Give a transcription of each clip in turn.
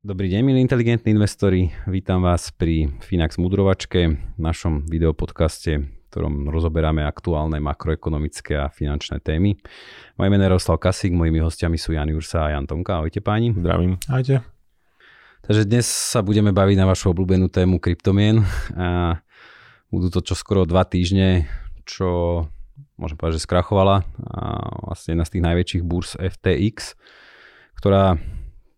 Dobrý deň, milí inteligentní investori. Vítam vás pri Finax Mudrovačke, našom videopodcaste ktorom rozoberáme aktuálne makroekonomické a finančné témy. Moje meno je Roslav Kasík, mojimi hostiami sú Jan Jursa a Jan Tomka. Ahojte páni. Zdravím. Ahojte. Takže dnes sa budeme baviť na vašu obľúbenú tému kryptomien. A budú to čo skoro dva týždne, čo môžem povedať, že skrachovala. A vlastne jedna z tých najväčších burs FTX, ktorá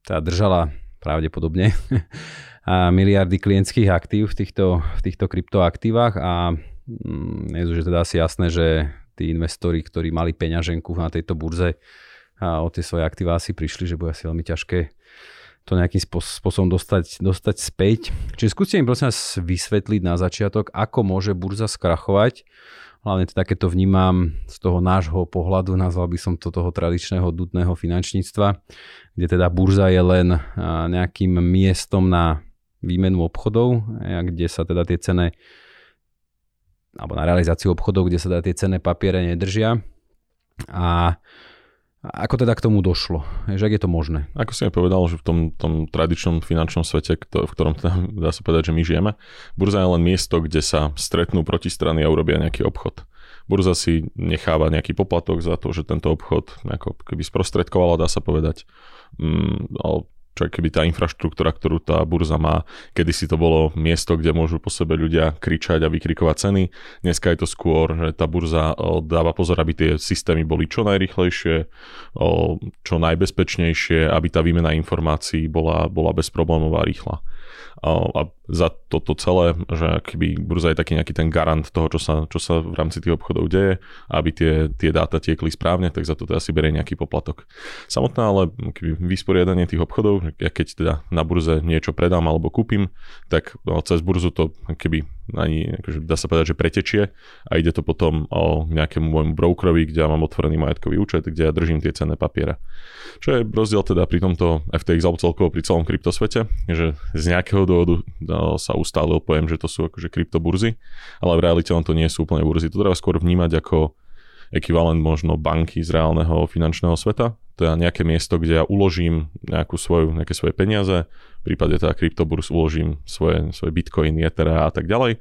teda držala pravdepodobne a miliardy klientských aktív v týchto, v týchto kryptoaktívach a Mm, je už teda asi jasné, že tí investori, ktorí mali peňaženku na tejto burze a o tie svoje aktíva asi prišli, že bude asi veľmi ťažké to nejakým spôsobom dostať, dostať späť. Čiže skúste im prosím vás vysvetliť na začiatok, ako môže burza skrachovať. Hlavne teda, keď to vnímam z toho nášho pohľadu, nazval by som to toho tradičného dutného finančníctva, kde teda burza je len nejakým miestom na výmenu obchodov, kde sa teda tie ceny alebo na realizáciu obchodov, kde sa teda tie cenné papiere nedržia. A ako teda k tomu došlo? Že ak je to možné? Ako si aj povedal, že v tom, tom tradičnom finančnom svete, v ktorom teda dá sa povedať, že my žijeme, burza je len miesto, kde sa stretnú protistrany a urobia nejaký obchod. Burza si necháva nejaký poplatok za to, že tento obchod nejako keby sprostredkovala, dá sa povedať. Mm, čo keby tá infraštruktúra, ktorú tá burza má. Kedy si to bolo miesto, kde môžu po sebe ľudia kričať a vykrikovať ceny. Dneska je to skôr, že tá burza dáva pozor, aby tie systémy boli čo najrychlejšie, čo najbezpečnejšie, aby tá výmena informácií bola, bola bezproblémová a rýchla a za toto celé, že keby burza je taký nejaký ten garant toho, čo sa, čo sa v rámci tých obchodov deje, aby tie, tie dáta tiekli správne, tak za to teda berie nejaký poplatok. Samotné ale keby vysporiadanie tých obchodov, ja keď teda na burze niečo predám alebo kúpim, tak no, cez burzu to keby ani, akože dá sa povedať, že pretečie a ide to potom o nejakému môjmu brokerovi, kde ja mám otvorený majetkový účet, kde ja držím tie cenné papiere. Čo je rozdiel teda pri tomto FTX alebo celkovo pri celom kryptosvete, že z nejakého dôvodu no, sa ustálil pojem, že to sú akože kryptoburzy, ale v realite on to nie sú úplne burzy. To treba skôr vnímať ako ekvivalent možno banky z reálneho finančného sveta. Je nejaké miesto, kde ja uložím nejakú svoju, nejaké svoje peniaze, prípade teda kryptoburs uložím svoje, svoje bitcoiny, etera a tak ďalej.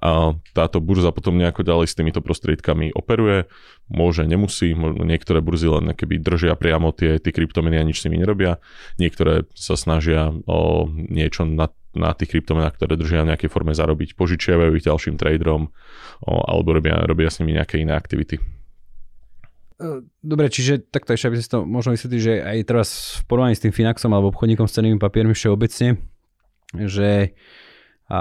A táto burza potom nejako ďalej s týmito prostriedkami operuje. Môže, nemusí, možno niektoré burzy len keby držia priamo tie, tie kryptomeny a nič s nimi nerobia. Niektoré sa snažia o niečo na na tých kryptomenách, ktoré držia v nejakej forme zarobiť, požičiavajú ich ďalším traderom o, alebo robia, robia s nimi nejaké iné aktivity. Dobre, čiže takto ešte, aby si to možno vysvetliť, že aj teraz v porovnaní s tým Finaxom alebo obchodníkom s cenými papiermi všeobecne, že a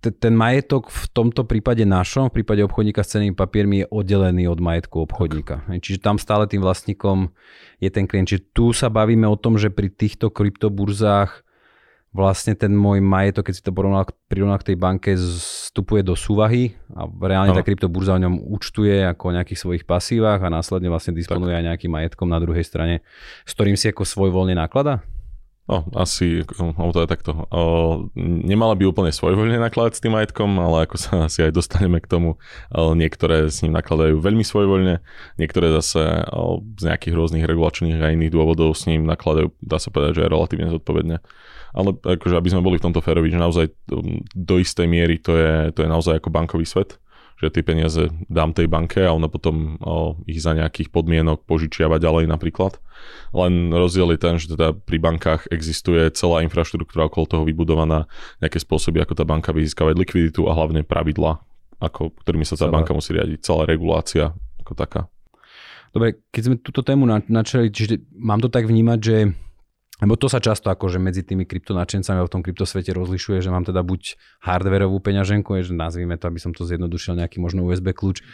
ten majetok v tomto prípade našom, v prípade obchodníka s cenými papiermi je oddelený od majetku obchodníka. Tak. Čiže tam stále tým vlastníkom je ten klient. Čiže tu sa bavíme o tom, že pri týchto kryptoburzách vlastne ten môj majetok, keď si to porovnal, prirovnal k tej banke, vstupuje do súvahy a reálne no. tá kryptoburza o ňom účtuje ako o nejakých svojich pasívach a následne vlastne disponuje tak. aj nejakým majetkom na druhej strane, s ktorým si ako svoj voľne naklada? No, asi, no, to je takto. O, nemala by úplne svojvoľne nakladať s tým majetkom, ale ako sa asi aj dostaneme k tomu, o, niektoré s ním nakladajú veľmi svojvoľne, niektoré zase o, z nejakých rôznych regulačných a iných dôvodov s ním nakladajú, dá sa povedať, že aj relatívne zodpovedne ale akože aby sme boli v tomto férovi, že naozaj um, do istej miery to je, to je naozaj ako bankový svet, že tie peniaze dám tej banke a ona potom o, ich za nejakých podmienok požičiava ďalej napríklad. Len rozdiel je ten, že teda pri bankách existuje celá infraštruktúra okolo toho vybudovaná, nejaké spôsoby, ako tá banka vyzískavať likviditu a hlavne pravidla, ako, ktorými sa tá celá. banka musí riadiť, celá regulácia ako taká. Dobre, keď sme túto tému načali, čiže mám to tak vnímať, že lebo to sa často akože medzi tými kryptonačencami v tom kryptosvete rozlišuje, že mám teda buď hardverovú peňaženku, že nazvime to, aby som to zjednodušil, nejaký možno USB kľúč,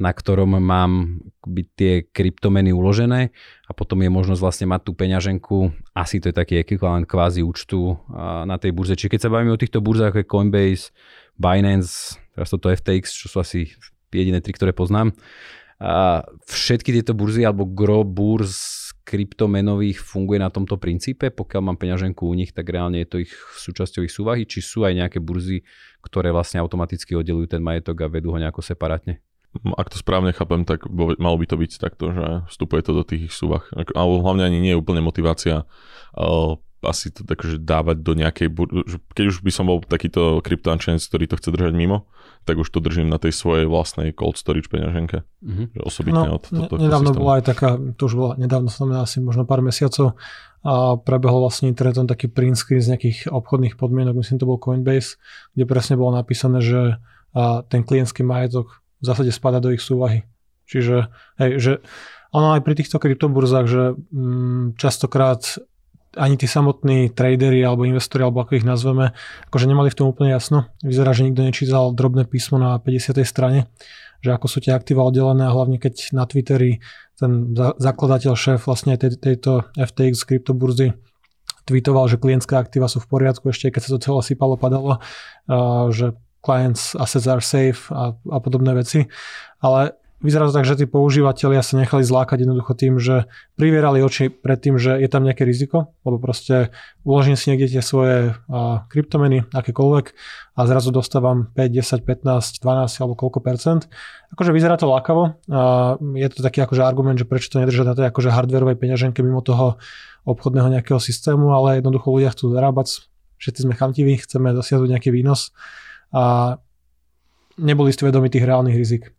na ktorom mám byť tie kryptomeny uložené a potom je možnosť vlastne mať tú peňaženku, asi to je taký ekvivalent kvázi účtu na tej burze. Čiže keď sa bavíme o týchto burzách ako je Coinbase, Binance, teraz toto FTX, čo sú asi jediné tri, ktoré poznám, všetky tieto burzy alebo gro burz kryptomenových funguje na tomto princípe? Pokiaľ mám peňaženku u nich, tak reálne je to ich súčasťou ich súvahy? Či sú aj nejaké burzy, ktoré vlastne automaticky oddelujú ten majetok a vedú ho nejako separátne? Ak to správne chápem, tak malo by to byť takto, že vstupuje to do tých ich súvah. Ale hlavne ani nie je úplne motivácia asi to takže dávať do nejakej, keď už by som bol takýto kryptoančenec, ktorý to chce držať mimo, tak už to držím na tej svojej vlastnej cold storage peňaženke. Mm-hmm. osobitne no, od toto Nedávno systému. bola aj taká, to už bola, nedávno som asi možno pár mesiacov a prebehol vlastne internetom taký print screen z nejakých obchodných podmienok, myslím to bol Coinbase, kde presne bolo napísané, že a ten klientský majetok v zásade spada do ich súvahy. Čiže, hej, že ono aj pri týchto kryptoburzách, že mm, častokrát ani tí samotní tradery alebo investori, alebo ako ich nazveme, akože nemali v tom úplne jasno. Vyzerá, že nikto nečítal drobné písmo na 50. strane, že ako sú tie aktíva oddelené a hlavne keď na Twitteri ten zakladateľ, šéf vlastne tej, tejto FTX kryptoburzy tweetoval, že klientské aktíva sú v poriadku, ešte keď sa to celé sypalo, padalo, že clients assets are safe a, a podobné veci. Ale vyzerá to tak, že tí používateľia sa nechali zlákať jednoducho tým, že privierali oči pred tým, že je tam nejaké riziko, lebo proste uložím si niekde tie svoje a, kryptomeny, akékoľvek a zrazu dostávam 5, 10, 15, 12 alebo koľko percent. Akože vyzerá to lákavo. A je to taký akože argument, že prečo to nedržať na tej akože hardwareovej peňaženke mimo toho obchodného nejakého systému, ale jednoducho ľudia chcú zarábať, všetci sme chamtiví, chceme dosiahnuť nejaký výnos a neboli ste vedomi tých reálnych rizik.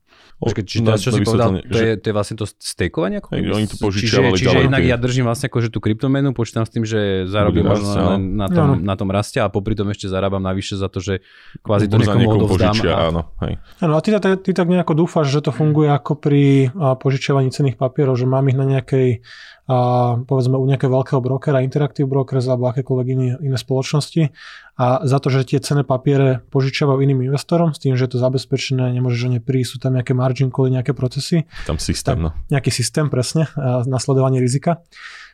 Počkej, čiže teraz, čo si povedal, to, je, to je vlastne to stakeovanie? Ako? Oni to požičiavali čiže, čiže jednak ja držím vlastne akože tú kryptomenu, počítam s tým, že zarobím možno na, na, tom, no. na tom raste a popri tom ešte zarábam navyše za to, že kvázi to niekomu odovzdám. Požičia, a... áno, hej. Áno, a ty, ty, ty tak nejako dúfaš, že to funguje ako pri požičiavaní cených papierov, že mám ich na nejakej a povedzme u nejakého veľkého brokera, Interactive Brokers alebo akékoľvek iné, iné spoločnosti a za to, že tie cené papiere požičiavajú iným investorom s tým, že je to zabezpečené, nemôžeš o ne prísť, sú tam nejaké margin cally, nejaké procesy. Tam systém, no. Nejaký systém, presne, nasledovanie rizika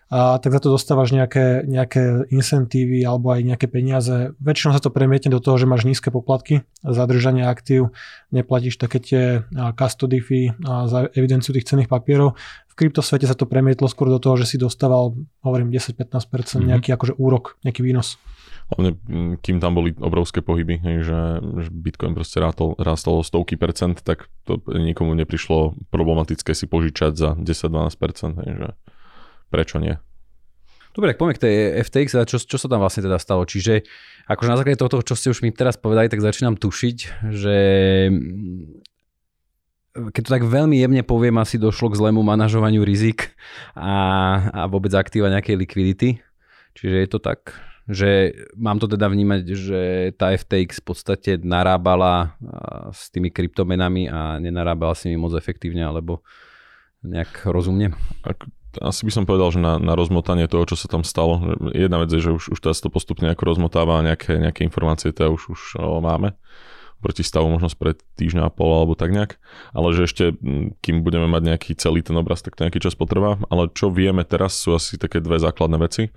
a tak za to dostávaš nejaké, nejaké incentívy alebo aj nejaké peniaze. Väčšinou sa to premietne do toho, že máš nízke poplatky za držanie aktív, neplatíš také tie custody fee za evidenciu tých cených papierov. V kryptosvete sa to premietlo skôr do toho, že si dostával, hovorím, 10-15% mm-hmm. nejaký akože úrok, nejaký výnos. Hlavne, kým tam boli obrovské pohyby, že, že Bitcoin proste rástol, rástol stovky percent, tak to nikomu neprišlo problematické si požičať za 10-12%, hej, že prečo nie? Dobre, tak poďme k tej FTX a čo, čo sa tam vlastne teda stalo. Čiže akože na základe toho, čo ste už mi teraz povedali, tak začínam tušiť, že keď to tak veľmi jemne poviem, asi došlo k zlému manažovaniu rizik a, a vôbec aktíva nejakej likvidity. Čiže je to tak, že mám to teda vnímať, že tá FTX v podstate narábala s tými kryptomenami a nenarábala s nimi moc efektívne, alebo nejak rozumne? Asi by som povedal, že na, na rozmotanie toho, čo sa tam stalo. Jedna vec je, že už, už teraz to postupne ako rozmotáva a nejaké, nejaké informácie to už, už o, máme proti stavu možno spred týždňa a pol alebo tak nejak, ale že ešte kým budeme mať nejaký celý ten obraz, tak to nejaký čas potrvá, ale čo vieme teraz sú asi také dve základné veci.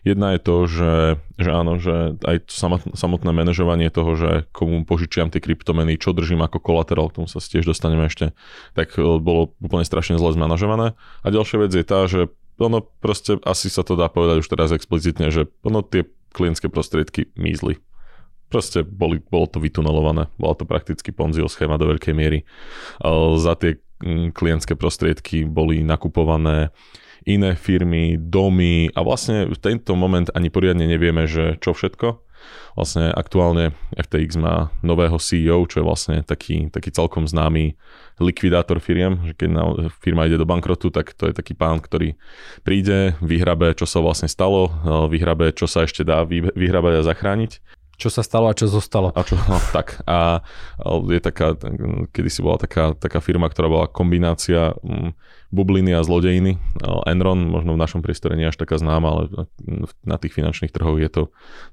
Jedna je to, že, že áno, že aj samotné manažovanie toho, že komu požičiam tie kryptomeny, čo držím ako kolaterál, k tomu sa tiež dostaneme ešte, tak e, bolo úplne strašne zle zmanažované. A ďalšia vec je tá, že ono proste, asi sa to dá povedať už teraz explicitne, že ono tie klientské prostriedky mýzli Proste boli, bolo to vytunelované, bola to prakticky Ponziho schéma do veľkej miery. Za tie mm, klientské prostriedky boli nakupované iné firmy, domy a vlastne v tento moment ani poriadne nevieme, že čo všetko. Vlastne aktuálne FTX má nového CEO, čo je vlastne taký, taký celkom známy likvidátor firiem, že keď firma ide do bankrotu, tak to je taký pán, ktorý príde, vyhrabe, čo sa vlastne stalo, vyhrabe, čo sa ešte dá vyhrabať a zachrániť čo sa stalo a čo zostalo. A čo, no, tak. A je taká, kedy bola taká, taká firma, ktorá bola kombinácia mm, bubliny a zlodejiny. Enron, možno v našom priestore nie až taká známa, ale na tých finančných trhoch je to,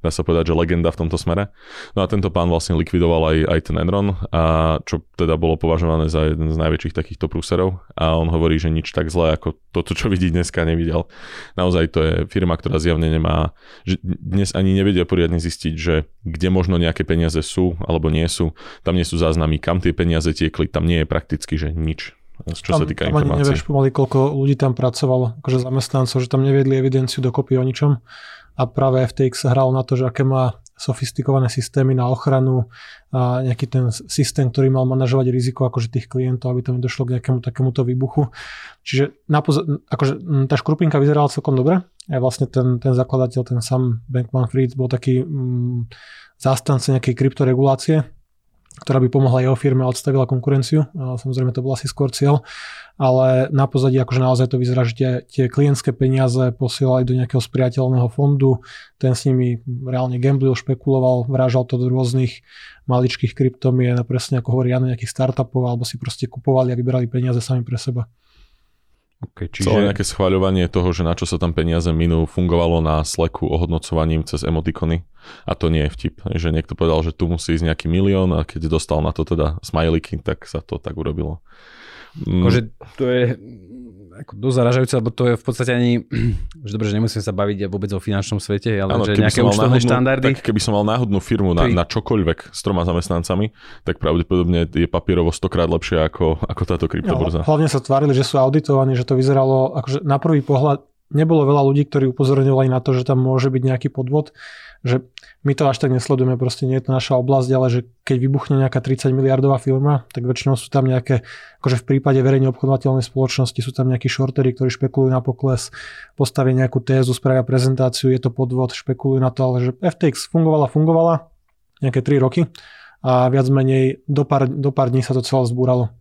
dá sa povedať, že legenda v tomto smere. No a tento pán vlastne likvidoval aj, aj ten Enron, a čo teda bolo považované za jeden z najväčších takýchto prúserov. A on hovorí, že nič tak zlé ako toto, čo vidí dneska, nevidel. Naozaj to je firma, ktorá zjavne nemá, že dnes ani nevedia poriadne zistiť, že kde možno nejaké peniaze sú alebo nie sú. Tam nie sú záznamy, kam tie peniaze tiekli, tam nie je prakticky, že nič čo tam, sa týka tam informácií. nevieš pomaly, koľko ľudí tam pracovalo, akože zamestnancov, že tam neviedli evidenciu dokopy o ničom. A práve FTX hral na to, že aké má sofistikované systémy na ochranu a nejaký ten systém, ktorý mal manažovať riziko akože tých klientov, aby tam nedošlo k nejakému takémuto výbuchu. Čiže napoz- akože tá škrupinka vyzerala celkom dobre. A vlastne ten, ten zakladateľ, ten sám Bankman Fried bol taký mm, zástance nejakej kryptoregulácie, ktorá by pomohla jeho firme a odstavila konkurenciu. Samozrejme to bol asi skôr cieľ, ale na pozadí akože naozaj to vyzerá, že tie, tie klientské peniaze posielali do nejakého spriateľného fondu, ten s nimi reálne gamblil, špekuloval, vrážal to do rôznych maličkých kryptomien presne ako hovorí Jan, nejakých startupov, alebo si proste kupovali a vybrali peniaze sami pre seba. Okay, čiže... Celé nejaké schváľovanie toho, že na čo sa tam peniaze minú, fungovalo na Slacku ohodnocovaním cez emotikony. A to nie je vtip. Že niekto povedal, že tu musí ísť nejaký milión a keď dostal na to teda smajliky, tak sa to tak urobilo. Mm. Akože to je ako dosť zaražajúce, lebo to je v podstate ani, že dobre, že nemusím sa baviť vôbec o finančnom svete, ale ano, že nejaké účtovné štandardy. Tak keby som mal náhodnú firmu na, na čokoľvek s troma zamestnancami, tak pravdepodobne je papierovo stokrát lepšie ako, ako táto kryptoburza. No, hlavne sa tvárili, že sú auditovaní, že to vyzeralo, akože na prvý pohľad nebolo veľa ľudí, ktorí upozorňovali na to, že tam môže byť nejaký podvod že my to až tak nesledujeme, proste nie je to naša oblasť, ale že keď vybuchne nejaká 30 miliardová firma, tak väčšinou sú tam nejaké, akože v prípade verejne obchodovateľnej spoločnosti sú tam nejakí shortery, ktorí špekulujú na pokles, postavia nejakú tézu, spravia prezentáciu, je to podvod, špekulujú na to, ale že FTX fungovala, fungovala nejaké 3 roky a viac menej do pár, do pár dní sa to celé zbúralo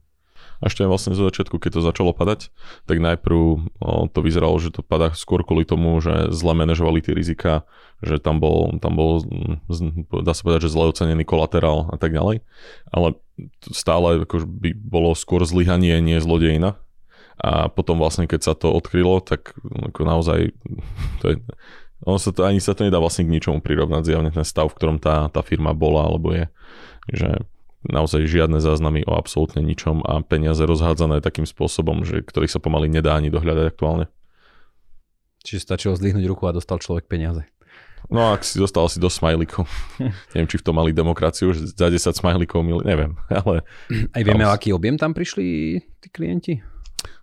ešte vlastne zo začiatku, keď to začalo padať, tak najprv to vyzeralo, že to padá skôr kvôli tomu, že zle manažovali tie rizika, že tam bol, tam bol dá sa povedať, že zle ocenený kolaterál a tak ďalej. Ale stále ako by bolo skôr zlyhanie, nie zlodejina. A potom vlastne, keď sa to odkrylo, tak ako naozaj to je, ono sa to, ani sa to nedá vlastne k ničomu prirovnať zjavne ten stav, v ktorom tá, tá firma bola alebo je. Že naozaj žiadne záznamy o absolútne ničom a peniaze rozhádzané takým spôsobom, že ktorých sa pomaly nedá ani dohľadať aktuálne. Čiže stačilo zdvihnúť ruku a dostal človek peniaze. No ak si dostal si do smajlikov. neviem, či v tom mali demokraciu, že za 10 smajlikov, mili, neviem. Ale, Aj vieme, o aký objem tam prišli tí klienti?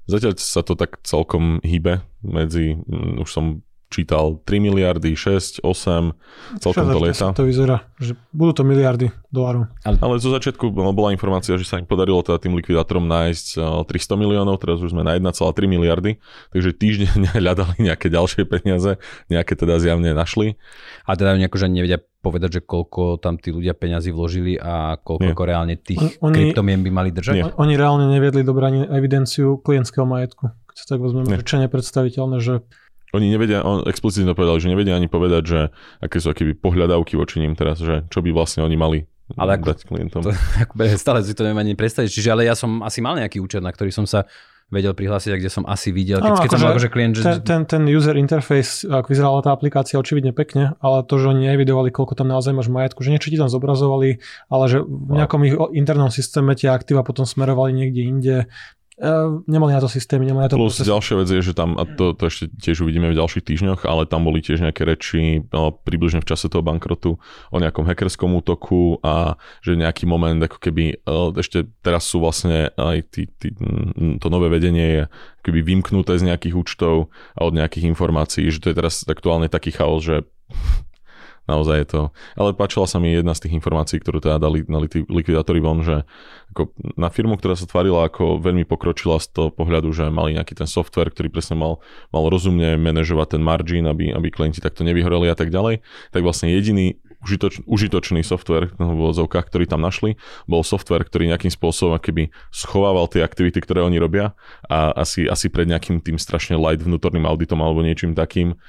Zatiaľ sa to tak celkom hýbe medzi, už som čítal 3 miliardy, 6, 8, celkom to lieta. to vyzerá, že budú to miliardy dolárov. Ale, ale zo začiatku bola informácia, že sa im podarilo teda tým likvidátorom nájsť 300 eh, miliónov, teraz už sme na 1,3 miliardy, takže týždeň hľadali nejaké ďalšie peniaze, nejaké teda zjavne našli. A teda nejako, že nevedia povedať, že koľko tam tí ľudia peňazí vložili a koľko ako reálne tých oni, kryptomien by mali držať? Nie. Oni reálne neviedli dobrú evidenciu klientského majetku. Keď sa tak vezmeme, čo nepredstaviteľné, že oni nevedia, on explicitne povedal, že nevedia ani povedať, že aké sú aké pohľadávky voči ním teraz, že čo by vlastne oni mali ale ako, dať klientom. To, ako, stále si to neviem ani predstaviť. Čiže ale ja som asi mal nejaký účet, na ktorý som sa vedel prihlásiť a kde som asi videl, keď, no, keď akože, som akože klient, že... Ten, ten, ten user interface, ak vyzerala tá aplikácia očividne pekne, ale to, že oni nevidovali, koľko tam naozaj máš majetku, že niečo ti tam zobrazovali, ale že v nejakom ich internom systéme tie aktíva potom smerovali niekde inde, Uh, nemali na to systémy, nemali na to Plus proces. ďalšia vec je, že tam, a to, to ešte tiež uvidíme v ďalších týždňoch, ale tam boli tiež nejaké reči no, približne v čase toho bankrotu o nejakom hackerskom útoku a že nejaký moment, ako keby uh, ešte teraz sú vlastne aj tí, tí, to nové vedenie je keby vymknuté z nejakých účtov a od nejakých informácií, že to je teraz aktuálne taký chaos, že naozaj je to... Ale páčila sa mi jedna z tých informácií, ktorú teda dali, tí likvidátori von, že ako na firmu, ktorá sa tvarila ako veľmi pokročila z toho pohľadu, že mali nejaký ten software, ktorý presne mal, mal rozumne manažovať ten margin, aby, aby klienti takto nevyhoreli a tak ďalej, tak vlastne jediný užitoč, užitočný software v vozovkách, ktorý tam našli, bol software, ktorý nejakým spôsobom keby schovával tie aktivity, ktoré oni robia a asi, asi pred nejakým tým strašne light vnútorným auditom alebo niečím takým,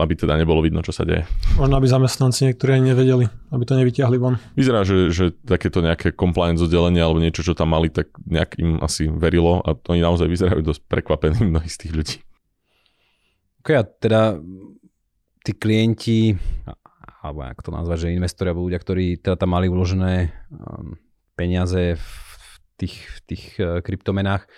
aby teda nebolo vidno, čo sa deje. Možno aby zamestnanci niektorí ani nevedeli, aby to nevyťahli von. Vyzerá, že, že takéto nejaké compliance oddelenie alebo niečo, čo tam mali, tak nejak im asi verilo a oni naozaj vyzerajú dosť prekvapení mnohí z tých ľudí. Ok, a teda tí klienti, alebo ako to nazvať, že investori alebo ľudia, ktorí teda tam mali uložené um, peniaze v tých, v tých uh, kryptomenách,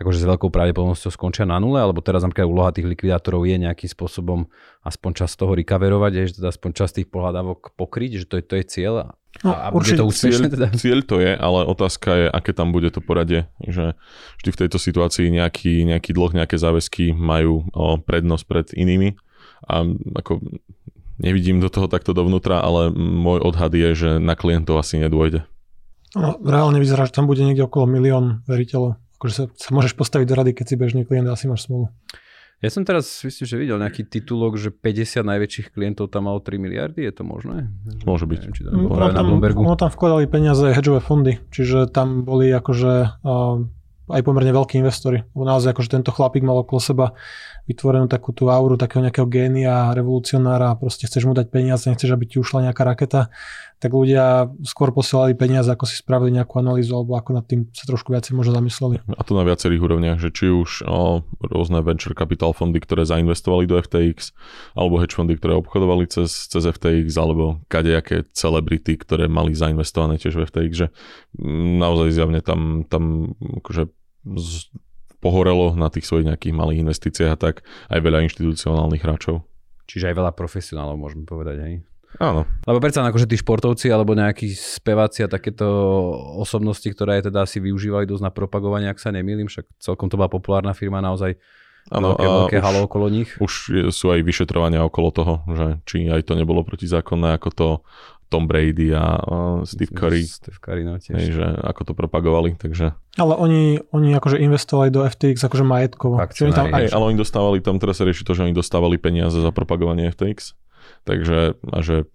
akože s veľkou pravdepodobnosťou skončia na nule, alebo teraz napríklad úloha tých likvidátorov je nejakým spôsobom aspoň čas toho recoverovať, že teda aspoň čas tých pohľadávok pokryť, že to je, to je cieľ No, a, a bude to úspešné teda? Cieľ to je, ale otázka je, aké tam bude to poradie. Že vždy v tejto situácii nejaký, nejaký dlh, nejaké záväzky majú o, prednosť pred inými. A ako nevidím do toho takto dovnútra, ale môj odhad je, že na klientov asi nedôjde. No, reálne vyzerá, že tam bude niekde okolo milión veriteľov. Akože sa, sa môžeš postaviť do rady, keď si bežný klient asi máš smolu. Ja som teraz, myslím, že videl nejaký titulok, že 50 najväčších klientov tam malo 3 miliardy, je to možné? Môže byť. Neviem, či to no, tam, na Bloombergu. Ono tam vkladali peniaze hedžové fondy, čiže tam boli akože uh, aj pomerne veľkí investori. Naozaj akože tento chlapík mal okolo seba vytvorenú takú tú auru takého nejakého génia, revolucionára proste chceš mu dať peniaze, nechceš, aby ti ušla nejaká raketa, tak ľudia skôr posielali peniaze, ako si spravili nejakú analýzu alebo ako nad tým sa trošku viacej možno zamysleli. A to na viacerých úrovniach, že či už o, rôzne venture capital fondy, ktoré zainvestovali do FTX, alebo hedge fondy, ktoré obchodovali cez, cez FTX, alebo kadejaké celebrity, ktoré mali zainvestované tiež v FTX, že mm, naozaj zjavne tam, tam akože pohorelo na tých svojich nejakých malých investíciách a tak aj veľa inštitucionálnych hráčov. Čiže aj veľa profesionálov, môžeme povedať, hej? Áno. Lebo predsa akože tí športovci alebo nejakí speváci a takéto osobnosti, ktoré aj teda si využívali dosť na propagovanie, ak sa nemýlim, však celkom to bola populárna firma naozaj Áno, veľké, veľké halo okolo nich. Už sú aj vyšetrovania okolo toho, že či aj to nebolo protizákonné, ako to Tom Brady a uh, Steve Curry. Steve Curry, no tiež. Hej, že ako to propagovali, takže... Ale oni, oni akože investovali do FTX akože majetkovo. tam, hej, ale oni dostávali, tam teraz sa rieši to, že oni dostávali peniaze za propagovanie FTX. Takže a že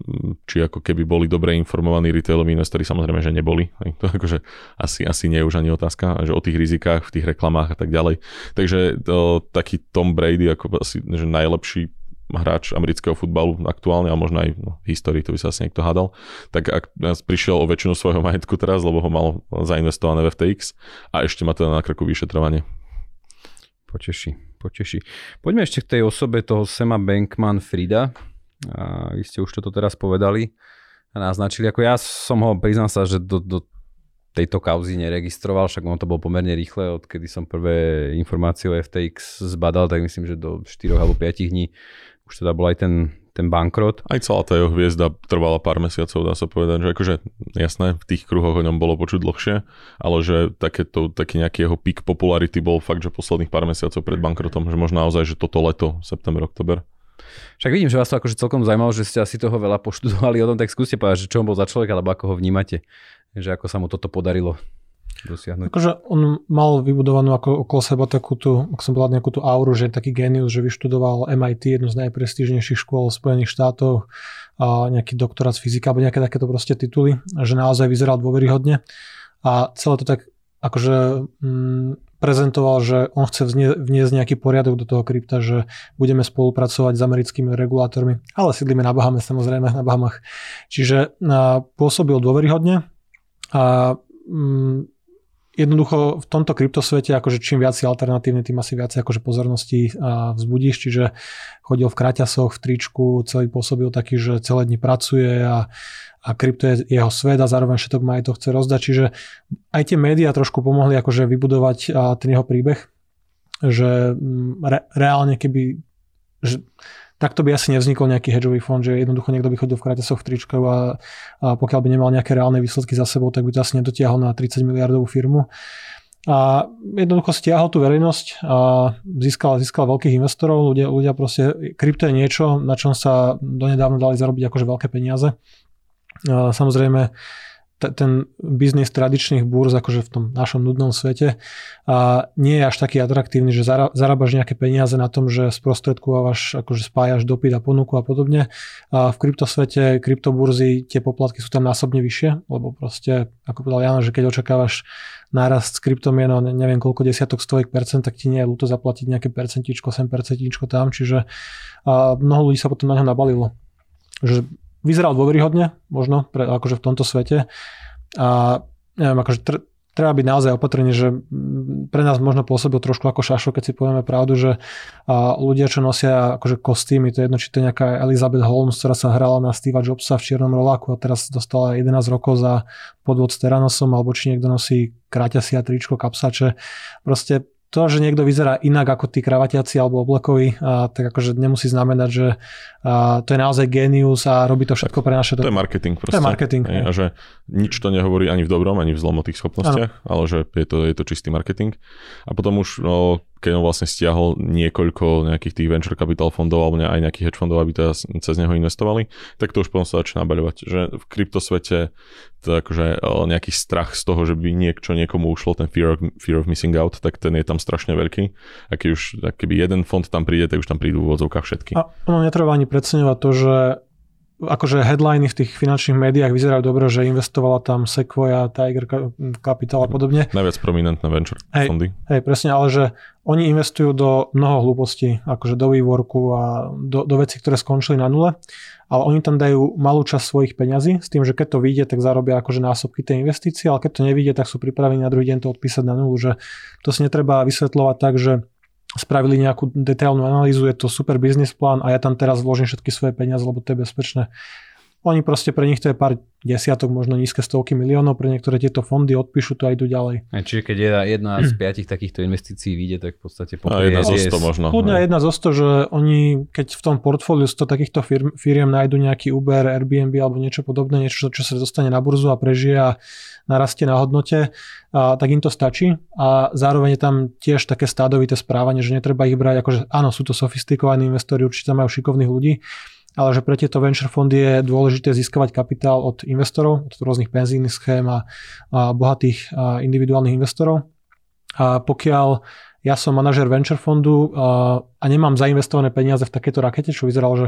či ako keby boli dobre informovaní retailoví investori, samozrejme, že neboli. To akože asi, asi nie je už ani otázka, že o tých rizikách v tých reklamách a tak ďalej. Takže to, taký Tom Brady ako asi že najlepší hráč amerického futbalu aktuálne a možno aj no, v histórii, to by sa asi niekto hádal, tak ak prišiel o väčšinu svojho majetku teraz, lebo ho mal zainvestované v FTX a ešte má teda na krku vyšetrovanie. Poteší, poteší. Poďme ešte k tej osobe toho Sema Bankman Frida. A vy ste už toto teraz povedali a naznačili. Ako ja som ho, priznám sa, že do, do tejto kauzy neregistroval, však ono to bolo pomerne rýchle, odkedy som prvé informácie o FTX zbadal, tak myslím, že do 4 alebo 5 dní už teda bol aj ten, ten bankrot. Aj celá tá jeho hviezda trvala pár mesiacov, dá sa povedať, že akože jasné, v tých kruhoch o ňom bolo počuť dlhšie, ale že takéto, taký nejaký jeho peak popularity bol fakt, že posledných pár mesiacov pred bankrotom, že možno naozaj, že toto leto, september, oktober. Však vidím, že vás to akože celkom zaujímalo, že ste asi toho veľa poštudovali o tom, tak skúste povedať, že čo on bol za človek, alebo ako ho vnímate, že ako sa mu toto podarilo dosiahnuť. Akože on mal vybudovanú ako okolo seba takú tú, ak som povedal, nejakú tú auru, že je taký genius, že vyštudoval MIT, jednu z najprestížnejších škôl v Spojených štátoch, a nejaký doktorát z fyzika, alebo nejaké takéto proste tituly, že naozaj vyzeral dôveryhodne. A celé to tak akože mm, prezentoval, že on chce vniesť nejaký poriadok do toho krypta, že budeme spolupracovať s americkými regulátormi, ale sídlíme na Bahame samozrejme, na Bahamach. Čiže pôsobil dôveryhodne a mm, jednoducho v tomto kryptosvete, akože čím viac si alternatívny, tým asi viac akože pozornosti vzbudíš, čiže chodil v kraťasoch, v tričku, celý pôsobil taký, že celé dni pracuje a, a krypto je jeho svet a zároveň všetok to chce rozdať, čiže aj tie médiá trošku pomohli akože vybudovať ten jeho príbeh, že mm, re, reálne keby že, takto by asi nevznikol nejaký hedžový fond, že jednoducho niekto by chodil v kraťasoch v tričkách a, a pokiaľ by nemal nejaké reálne výsledky za sebou, tak by to asi nedotiahol na 30 miliardovú firmu. A jednoducho stiahol tú verejnosť a získal, získal veľkých investorov. Ľudia, ľudia proste, krypto je niečo, na čom sa donedávno dali zarobiť akože veľké peniaze. A samozrejme, ten biznis tradičných burz, akože v tom našom nudnom svete, a nie je až taký atraktívny, že zarábaš nejaké peniaze na tom, že sprostredkovávaš, akože spájaš dopyt a ponuku a podobne. A v kryptosvete, kryptoburzy, tie poplatky sú tam násobne vyššie, lebo proste, ako povedal Jana, že keď očakávaš nárast s kryptomienou, neviem koľko desiatok, stovek percent, tak ti nie je ľúto zaplatiť nejaké percentičko, sem percentičko tam, čiže a mnoho ľudí sa potom na ňo nabalilo. Že vyzeral dôveryhodne, možno, pre, akože v tomto svete. A neviem, akože tr- treba byť naozaj opatrný, že pre nás možno pôsobil trošku ako šašo, keď si povieme pravdu, že a ľudia, čo nosia akože kostýmy, to je jedno, či to je nejaká Elizabeth Holmes, ktorá sa hrala na Steva Jobsa v čiernom roláku a teraz dostala 11 rokov za podvod s Teranosom, alebo či niekto nosí kráťasia tričko, kapsače. Proste to, že niekto vyzerá inak ako tí kravatiaci alebo oblekoví, a, tak akože nemusí znamenať, že a, to je naozaj genius a robí to všetko pre naše... To je marketing proste. To je marketing. Hej, a že nič to nehovorí ani v dobrom, ani v zlom o tých schopnostiach, ano. ale že je to, je to čistý marketing. A potom už no, keď vlastne stiahol niekoľko nejakých tých venture capital fondov alebo aj nejakých hedge fondov, aby teda cez neho investovali, tak to už potom sa začína nabaľovať. Že v kryptosvete to akože nejaký strach z toho, že by niečo niekomu ušlo, ten fear of, fear of missing out, tak ten je tam strašne veľký. A keď už keby jeden fond tam príde, tak už tam prídu v úvodzovkách všetky. A ono netreba ani preceňovať to, že akože headliny v tých finančných médiách vyzerajú dobre, že investovala tam Sequoia, Tiger Capital a podobne. Najviac prominentné venture hej, fondy. Hej, presne, ale že oni investujú do mnoho hlúpostí, akože do vývorku a do, do vecí, ktoré skončili na nule, ale oni tam dajú malú časť svojich peňazí s tým, že keď to vyjde, tak zarobia akože násobky tej investície, ale keď to nevyjde, tak sú pripravení na druhý deň to odpísať na nulu, že to si netreba vysvetľovať tak, že spravili nejakú detailnú analýzu, je to super business plán a ja tam teraz vložím všetky svoje peniaze, lebo to je bezpečné. Oni proste pre nich to je pár desiatok, možno nízke stovky miliónov, pre niektoré tieto fondy odpíšu to a idú ďalej. A čiže keď jedna, jedna z piatich takýchto investícií vyjde, tak v podstate pokrie jedna zo 100 možno. Kľudne jedna zo 100, že oni keď v tom portfóliu 100 takýchto firm, firiem nájdu nejaký Uber, Airbnb alebo niečo podobné, niečo, čo sa dostane na burzu a prežije a narastie na hodnote, a, tak im to stačí. A zároveň je tam tiež také stádovité správanie, že netreba ich brať, akože áno, sú to sofistikovaní investori, určite majú šikovných ľudí, ale že pre tieto venture fondy je dôležité získavať kapitál od investorov, od rôznych penzijných schém a, a bohatých a individuálnych investorov. A pokiaľ ja som manažer venture fondu a, nemám zainvestované peniaze v takéto rakete, čo vyzeralo, že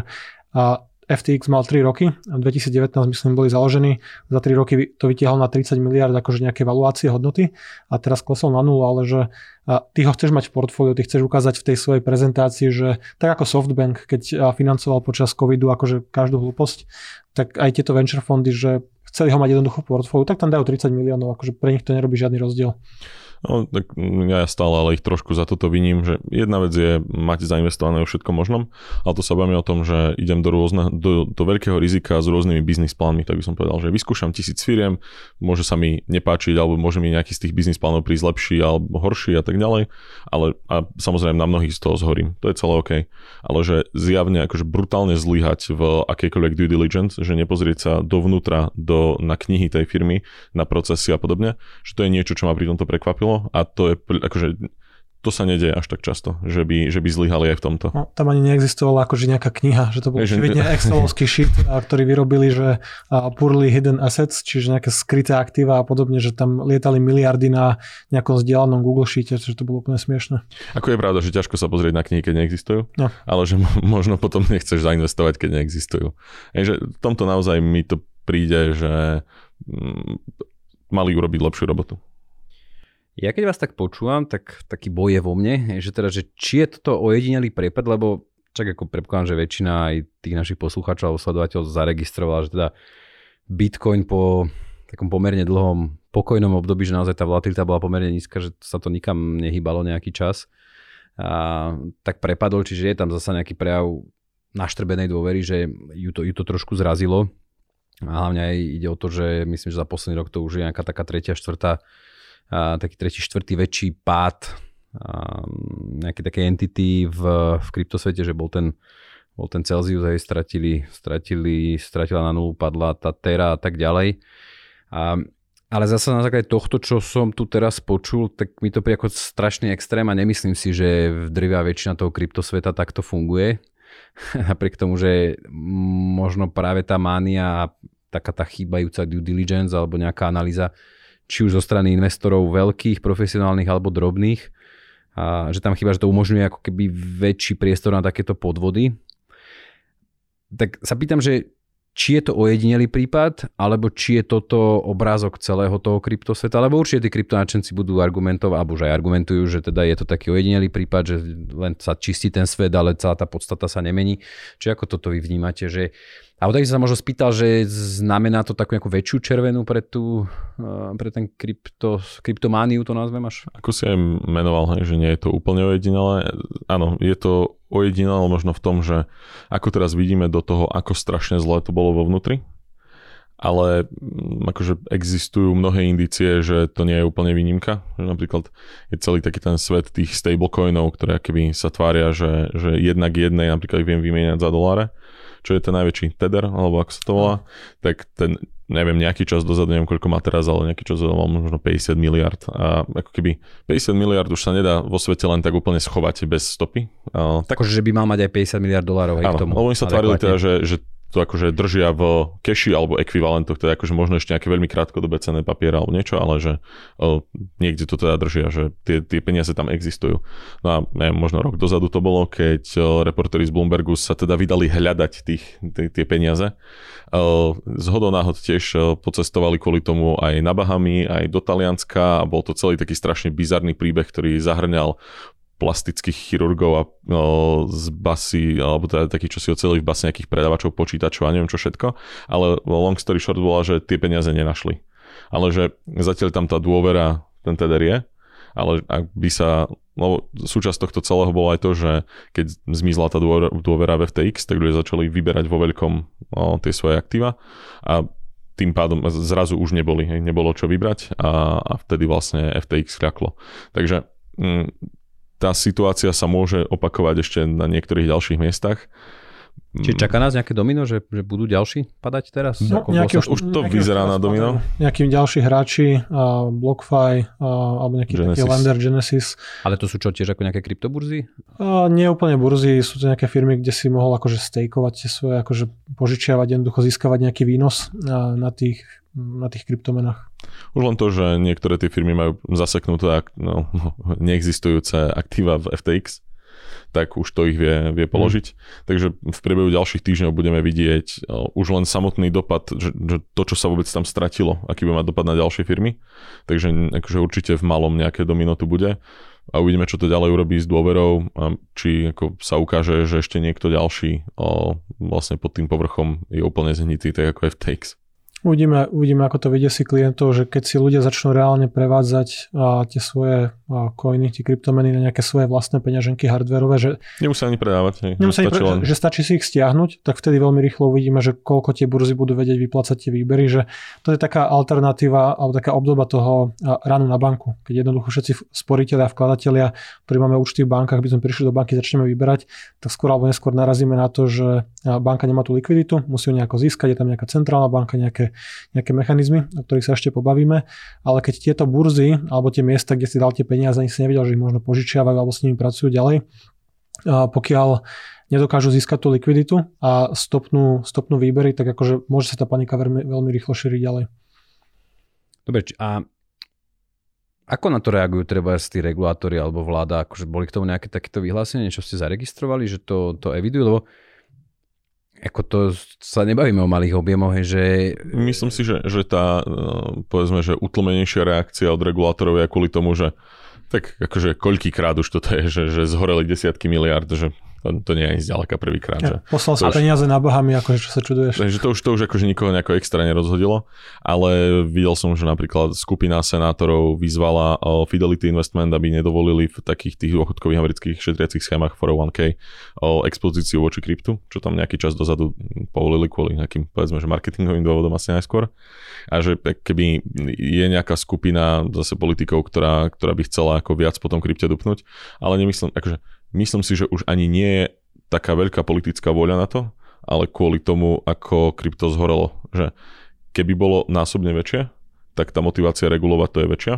FTX mal 3 roky, v 2019 myslím boli založení, za 3 roky to vytiahol na 30 miliard akože nejaké valuácie hodnoty. A teraz klesol na nulu, ale že ty ho chceš mať v portfóliu, ty chceš ukázať v tej svojej prezentácii, že tak ako Softbank, keď financoval počas covidu akože každú hlúposť, tak aj tieto venture fondy, že chceli ho mať jednoducho v portfóliu, tak tam dajú 30 miliónov, akože pre nich to nerobí žiadny rozdiel. No, tak ja stále ale ich trošku za toto viním, že jedna vec je mať zainvestované vo všetkom možnom, ale to sa bavíme o tom, že idem do, rôzne, do, do veľkého rizika s rôznymi biznis plánmi, tak by som povedal, že vyskúšam tisíc firiem, môže sa mi nepáčiť, alebo môže mi nejaký z tých biznis plánov prísť lepší alebo horší a tak ďalej, ale a samozrejme na mnohých z toho zhorím, to je celé OK, ale že zjavne akože brutálne zlyhať v akejkoľvek due diligence, že nepozrieť sa dovnútra do, na knihy tej firmy, na procesy a podobne, že to je niečo, čo ma pri tomto prekvapilo podarilo a to je akože to sa nedieje až tak často, že by, že by zlyhali aj v tomto. No, tam ani neexistovala akože nejaká kniha, že to bol vidne Excelovský sheet, ktorý vyrobili, že poorly hidden assets, čiže nejaké skryté aktíva a podobne, že tam lietali miliardy na nejakom vzdielanom Google Sheete, že to bolo úplne smiešne. Ako je pravda, že ťažko sa pozrieť na knihy, keď neexistujú, no. ale že možno potom nechceš zainvestovať, keď neexistujú. že v tomto naozaj mi to príde, že mm, mali urobiť lepšiu robotu. Ja keď vás tak počúvam, tak taký boj je vo mne, že teda, že či je toto ojedinelý prepad, lebo čak ako predpokladám, že väčšina aj tých našich poslucháčov alebo sledovateľov zaregistrovala, že teda Bitcoin po takom pomerne dlhom pokojnom období, že naozaj tá volatilita bola pomerne nízka, že sa to nikam nehýbalo nejaký čas, a, tak prepadol, čiže je tam zasa nejaký prejav naštrbenej dôvery, že ju to, ju to trošku zrazilo. A hlavne aj ide o to, že myslím, že za posledný rok to už je nejaká taká tretia, štvrtá a, taký tretí, štvrtý väčší pád a, nejaké také entity v, v kryptosvete, že bol ten, bol ten Celsius, aj stratili, stratili, stratila na nulu, padla tá Terra a tak ďalej. A, ale zase na základe tohto, čo som tu teraz počul, tak mi to príde ako strašný extrém a nemyslím si, že v drvia väčšina toho kryptosveta takto funguje. Napriek tomu, že možno práve tá mánia taká tá chýbajúca due diligence alebo nejaká analýza, či už zo strany investorov veľkých, profesionálnych alebo drobných, a že tam chýba, že to umožňuje ako keby väčší priestor na takéto podvody. Tak sa pýtam, že či je to ojedinelý prípad, alebo či je toto obrázok celého toho kryptosveta, lebo určite tí kryptonáčenci budú argumentovať, alebo už aj argumentujú, že teda je to taký ojedinelý prípad, že len sa čistí ten svet, ale celá tá podstata sa nemení. Či ako toto vy vnímate, že a tak sa možno spýtal, že znamená to takú nejakú väčšiu červenú pre, tú, eh, pre ten krypto, kryptomániu, to nazvem až? Ako si aj menoval, že nie je to úplne ojedinelé. Áno, je to ojedinelé možno v tom, že ako teraz vidíme do toho, ako strašne zle to bolo vo vnútri, ale mm, akože existujú mnohé indície, že to nie je úplne výnimka. Že napríklad je celý taký ten svet tých stablecoinov, ktoré keby sa tvária, že, že jednak jednej napríklad viem vymieňať za doláre čo je ten najväčší Tether, alebo ako sa to volá, tak ten, neviem, nejaký čas dozadu, neviem koľko má teraz, ale nejaký čas dozadu mal možno 50 miliard. A ako keby 50 miliard už sa nedá vo svete len tak úplne schovať bez stopy. A, tak... Akože, že by mal mať aj 50 miliard dolárov k tomu. Áno, oni sa tvárili teda, že, že to akože držia v keši alebo ekvivalentoch, teda akože možno ešte nejaké veľmi krátkodobé cenné papiere alebo niečo, ale že o, niekde to teda držia, že tie, tie peniaze tam existujú. No a neviem, možno rok dozadu to bolo, keď o, reportéri z Bloombergu sa teda vydali hľadať tých, tie, tie peniaze. O, náhod tiež pocestovali kvôli tomu aj na Bahamy, aj do Talianska a bol to celý taký strašne bizarný príbeh, ktorý zahrňal plastických chirurgov a o, z basy, alebo teda takých, čo si ocelili v base nejakých predavačov, počítačov a neviem čo všetko. Ale long story short bola, že tie peniaze nenašli. Ale že zatiaľ tam tá dôvera, ten teda je, ale ak by sa, lebo súčasť tohto celého bolo aj to, že keď zmizla tá dôvera, v FTX, tak ľudia začali vyberať vo veľkom o, tie svoje aktíva a tým pádom zrazu už neboli, nebolo čo vybrať a, a vtedy vlastne FTX kľaklo. Takže mm, tá situácia sa môže opakovať ešte na niektorých ďalších miestach. Čiže čaká nás nejaké domino, že, že budú ďalší padať teraz? No, nejaký, už, už to vyzerá na domino. Nejakí ďalší hráči, uh, BlockFi uh, alebo nejaký Genesis. taký lender Genesis. Ale to sú čo, tiež ako nejaké kryptoburzy? Uh, nie úplne burzy, sú to nejaké firmy, kde si mohol akože stejkovať tie svoje, akože požičiavať, jednoducho získavať nejaký výnos uh, na tých na tých kryptomenách. Už len to, že niektoré tie firmy majú zaseknuté no, neexistujúce aktíva v FTX, tak už to ich vie, vie položiť. Mm. Takže v priebehu ďalších týždňov budeme vidieť už len samotný dopad, že, že to, čo sa vôbec tam stratilo, aký bude mať dopad na ďalšie firmy. Takže akože určite v malom nejaké domino tu bude a uvidíme, čo to ďalej urobí s dôverou a či ako sa ukáže, že ešte niekto ďalší o, vlastne pod tým povrchom je úplne zhnitý, tak ako FTX. Uvidíme, uvidíme, ako to vedie si klientov, že keď si ľudia začnú reálne prevádzať a, tie svoje coiny, tie kryptomeny na nejaké svoje vlastné peňaženky hardverové, že... Nemusia ani predávať. Ne, nemusia ani pre, len... že stačí si ich stiahnuť, tak vtedy veľmi rýchlo uvidíme, že koľko tie burzy budú vedieť vyplácať tie výbery, že to je taká alternatíva alebo taká obdoba toho ranu na banku. Keď jednoducho všetci sporiteľi a vkladatelia, ktorí máme účty v bankách, by sme prišli do banky, začneme vyberať, tak skôr alebo neskôr narazíme na to, že banka nemá tú likviditu, musí ju nejako získať, je tam nejaká centrálna banka, nejaké nejaké, mechanizmy, o ktorých sa ešte pobavíme, ale keď tieto burzy alebo tie miesta, kde si dal tie peniaze, ani si nevedel, že ich možno požičiavajú alebo s nimi pracujú ďalej, a pokiaľ nedokážu získať tú likviditu a stopnú, stopnú výbery, tak akože môže sa tá panika veľmi, veľmi rýchlo šíriť ďalej. Dobre, a ako na to reagujú treba tí regulátori alebo vláda? Akože boli k tomu nejaké takéto vyhlásenie, čo ste zaregistrovali, že to, to evidujú? Lebo ako to sa nebavíme o malých objemoch, že... Myslím si, že, že tá, no, povedzme, že utlmenejšia reakcia od regulátorov je kvôli tomu, že tak akože koľkýkrát už toto je, že, že zhoreli desiatky miliard, že to, to nie je ani zďaleka prvýkrát. Ja, poslal sa peniaze na Bahamy, akože čo sa čuduješ. Takže to už, to už akože nikoho nejako extra nerozhodilo, ale videl som, že napríklad skupina senátorov vyzvala Fidelity Investment, aby nedovolili v takých tých dôchodkových amerických šetriacich schémach 401k o expozíciu voči kryptu, čo tam nejaký čas dozadu povolili kvôli nejakým, povedzme, že marketingovým dôvodom asi najskôr. A že keby je nejaká skupina zase politikov, ktorá, ktorá by chcela ako viac potom krypte dupnúť, ale nemyslím, akože myslím si, že už ani nie je taká veľká politická vôľa na to, ale kvôli tomu, ako krypto zhorelo. Že keby bolo násobne väčšie, tak tá motivácia regulovať to je väčšia.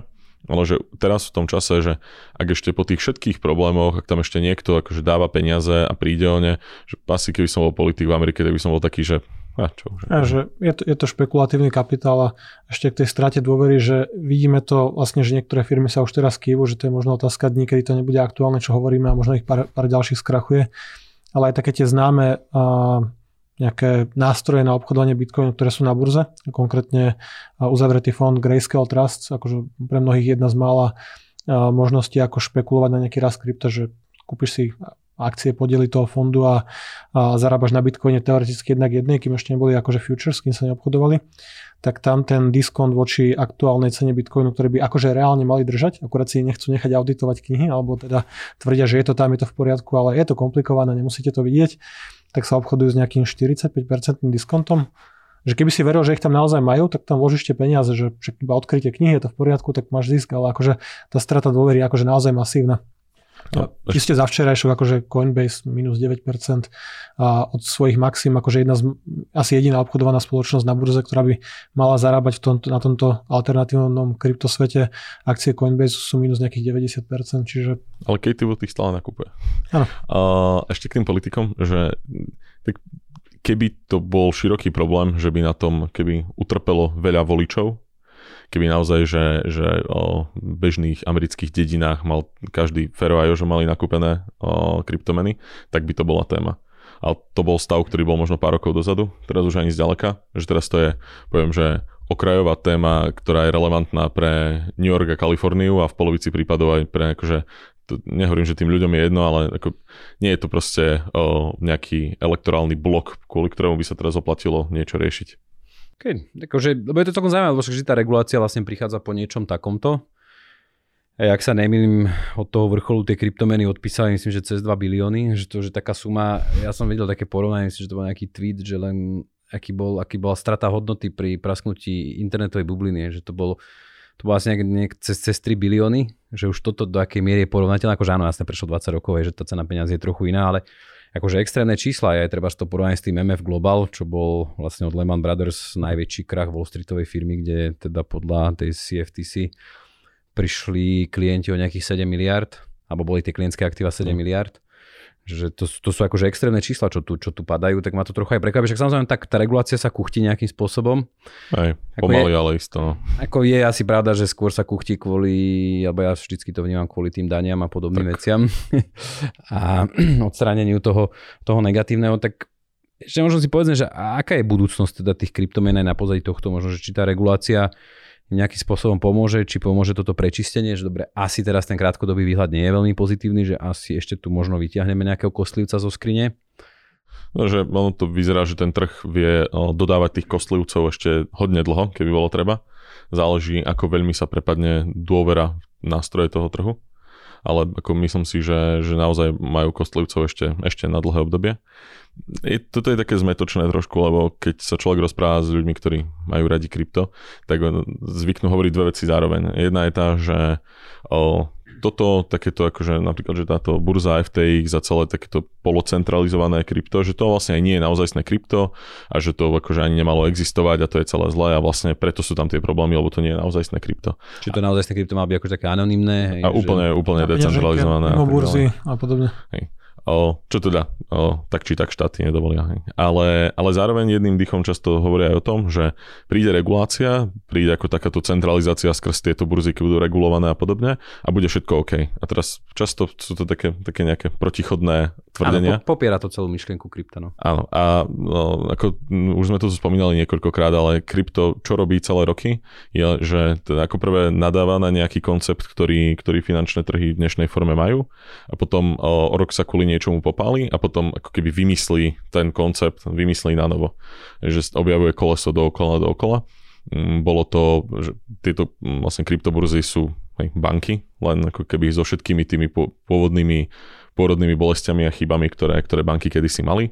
Ale že teraz v tom čase, že ak ešte po tých všetkých problémoch, ak tam ešte niekto akože dáva peniaze a príde o ne, že asi keby som bol politik v Amerike, tak by som bol taký, že A čo už. A že je, to, je to špekulatívny kapitál a ešte k tej strate dôvery, že vidíme to vlastne, že niektoré firmy sa už teraz kývu, že to je možno otázka dní, kedy to nebude aktuálne, čo hovoríme a možno ich pár, pár ďalších skrachuje. Ale aj také tie známe a, nejaké nástroje na obchodovanie Bitcoinu, ktoré sú na burze. Konkrétne uzavretý fond Grayscale Trust, akože pre mnohých jedna z mála možností, ako špekulovať na nejaký rast krypto, že kúpiš si akcie, podiely toho fondu a, a zarábaš na Bitcoine teoreticky jednak jednej, kým ešte neboli akože futures, kým sa neobchodovali, tak tam ten diskont voči aktuálnej cene Bitcoinu, ktorý by akože reálne mali držať, akurát si nechcú nechať auditovať knihy, alebo teda tvrdia, že je to tam, je to v poriadku, ale je to komplikované, nemusíte to vidieť, tak sa obchodujú s nejakým 45% diskontom že keby si veril, že ich tam naozaj majú, tak tam vložíš tie peniaze, že iba odkrytie knihy je to v poriadku, tak máš zisk, ale akože tá strata dôvery je akože naozaj masívna. No, Čiste za včerajšok akože Coinbase minus 9% a od svojich maxim, akože jedna z, asi jediná obchodovaná spoločnosť na burze, ktorá by mala zarábať v tomto, na tomto alternatívnom kryptosvete. Akcie Coinbase sú minus nejakých 90%, čiže... Ale Katie Wood ich stále nakupuje. Áno. Uh, ešte k tým politikom, že tak keby to bol široký problém, že by na tom, keby utrpelo veľa voličov, keby naozaj, že, že o bežných amerických dedinách mal každý Feroajo, že mali nakúpené o, kryptomeny, tak by to bola téma. Ale to bol stav, ktorý bol možno pár rokov dozadu, teraz už ani zďaleka, že teraz to je, poviem, že okrajová téma, ktorá je relevantná pre New York a Kaliforniu a v polovici prípadov aj pre akože to nehovorím, že tým ľuďom je jedno, ale ako, nie je to proste o, nejaký elektorálny blok, kvôli ktorému by sa teraz oplatilo niečo riešiť. Okay. Akože, lebo je to celkom zaujímavé, lebo že tá regulácia vlastne prichádza po niečom takomto. A ak sa nemýlim, od toho vrcholu tie kryptomeny odpísali, myslím, že cez 2 bilióny, že to, že taká suma, ja som videl také porovnanie, myslím, že to bol nejaký tweet, že len aký, bol, aký bola strata hodnoty pri prasknutí internetovej bubliny, že to bolo to bolo asi nejak, nejak cez, cez 3 bilióny, že už toto do akej miery je porovnateľné, akože áno, jasne prešlo 20 rokov, je, že tá cena peniazy je trochu iná, ale akože extrémne čísla, je treba to porovnať s tým MF Global, čo bol vlastne od Lehman Brothers najväčší krach Wall Streetovej firmy, kde teda podľa tej CFTC prišli klienti o nejakých 7 miliard, alebo boli tie klientské aktíva 7 mm. miliard že to, to sú akože extrémne čísla, čo tu, čo tu padajú, tak ma to trochu aj prekvapí. Však samozrejme, tak tá regulácia sa kuchtí nejakým spôsobom. Aj, pomaly, ale isto. No. Ako je asi pravda, že skôr sa kuchtí kvôli, alebo ja vždycky to vnímam kvôli tým daniam a podobným tak. veciam a odstráneniu toho, toho negatívneho, tak ešte možno si povedzme, že aká je budúcnosť teda tých kryptomien aj na pozadí tohto, možno, že či tá regulácia nejakým spôsobom pomôže, či pomôže toto prečistenie, že dobre, asi teraz ten krátkodobý výhľad nie je veľmi pozitívny, že asi ešte tu možno vyťahneme nejakého kostlivca zo skrine. No, že ono to vyzerá, že ten trh vie dodávať tých kostlivcov ešte hodne dlho, keby bolo treba. Záleží, ako veľmi sa prepadne dôvera v nástroje toho trhu. Ale ako myslím si, že, že naozaj majú kostlivcov ešte, ešte na dlhé obdobie je, toto je také zmetočné trošku, lebo keď sa človek rozpráva s ľuďmi, ktorí majú radi krypto, tak zvyknú hovoriť dve veci zároveň. Jedna je tá, že o, toto, takéto akože napríklad, že táto burza FTX za celé takéto polocentralizované krypto, že to vlastne aj nie je naozajstné krypto a že to akože ani nemalo existovať a to je celé zlé a vlastne preto sú tam tie problémy, lebo to nie je naozajstné krypto. Čiže to naozajstné krypto má byť akože také anonimné. Hej, a úplne, že... úplne decentralizované. Mimo burzy a podobne. Hej. O, čo teda, o, tak či tak štáty nedovolia. Ale, ale zároveň jedným dýchom často hovoria aj o tom, že príde regulácia, príde ako takáto centralizácia skrz tieto burzy, keď budú regulované a podobne a bude všetko OK. A teraz často sú to také, také nejaké protichodné tvrdenia. Áno, po, popiera to celú myšlienku krypta. No. Áno, a no, ako už sme to spomínali niekoľkokrát, ale krypto, čo robí celé roky, je, že teda ako prvé nadáva na nejaký koncept, ktorý, ktorý finančné trhy v dnešnej forme majú a potom o, o rok sa kvôli niečomu popáli a potom ako keby vymyslí ten koncept, vymyslí na novo. Že objavuje koleso dookola dookola. Mm, bolo to, že tieto mm, vlastne kryptoburzy sú hej, banky, len ako keby so všetkými tými pôvodnými pôrodnými bolestiami a chybami, ktoré, ktoré banky kedysi mali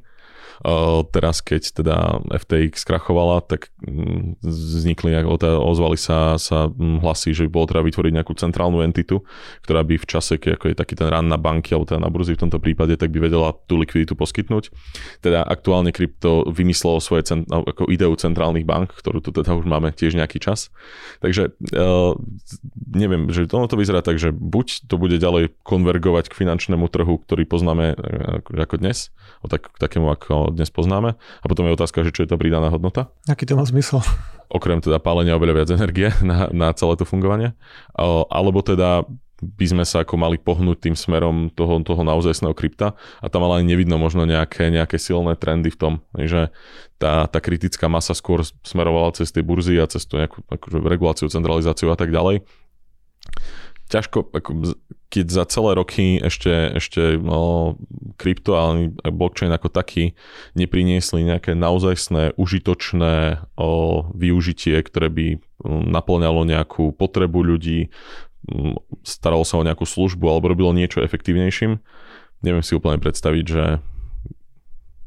teraz, keď teda FTX skrachovala, tak mm, vznikli, ozvali sa, sa mm, hlasy, že by bolo treba vytvoriť nejakú centrálnu entitu, ktorá by v čase, keď ako je taký ten run na banky, alebo teda na burzy v tomto prípade, tak by vedela tú likviditu poskytnúť. Teda aktuálne krypto vymyslelo svoje cent, ako ideu centrálnych bank, ktorú tu teda už máme tiež nejaký čas. Takže uh, neviem, že ono to vyzerá tak, že buď to bude ďalej konvergovať k finančnému trhu, ktorý poznáme uh, ako dnes, o tak, takému ako ho dnes poznáme. A potom je otázka, že čo je to pridaná hodnota. Aký to má zmysel? Okrem teda pálenia oveľa viac energie na, na celé to fungovanie. Alebo teda by sme sa ako mali pohnúť tým smerom toho, toho naozajstného krypta a tam ale nevidno možno nejaké, nejaké silné trendy v tom, že tá, tá kritická masa skôr smerovala cez tie burzy a cez tú nejakú akože reguláciu, centralizáciu a tak ďalej. Ťažko, ako, keď za celé roky ešte, ešte no, krypto a blockchain ako taký nepriniesli nejaké naozajstné, užitočné o, využitie, ktoré by naplňalo nejakú potrebu ľudí, staralo sa o nejakú službu alebo robilo niečo efektívnejším. Neviem si úplne predstaviť, že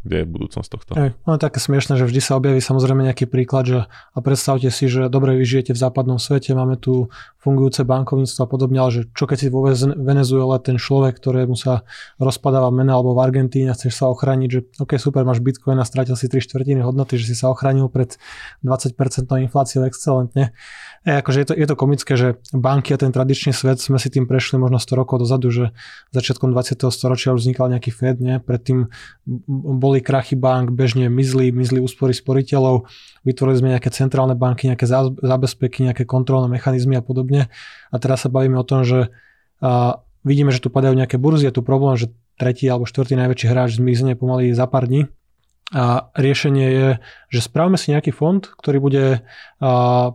kde je budúcnosť tohto. Ej, no je také smiešne, že vždy sa objaví samozrejme nejaký príklad, že a predstavte si, že dobre vy žijete v západnom svete, máme tu fungujúce bankovníctvo a podobne, ale že čo keď si vo Venezuele ten človek, ktorému sa rozpadáva mena alebo v Argentíne chceš sa ochrániť, že ok, super, máš bitcoin a stratil si 3 štvrtiny hodnoty, že si sa ochránil pred 20% infláciou excelentne. E, akože je to, je to komické, že banky a ten tradičný svet sme si tým prešli možno 100 rokov dozadu, že začiatkom 20. storočia už vznikal nejaký Fed, nie? predtým boli krachy bank, bežne mizli, mizli úspory sporiteľov, vytvorili sme nejaké centrálne banky, nejaké zábezpeky, nejaké kontrolné mechanizmy a podobne. A teraz sa bavíme o tom, že a, vidíme, že tu padajú nejaké burzy, je tu problém, že tretí alebo štvrtý najväčší hráč zmizne pomaly za pár dní a riešenie je, že spravme si nejaký fond, ktorý bude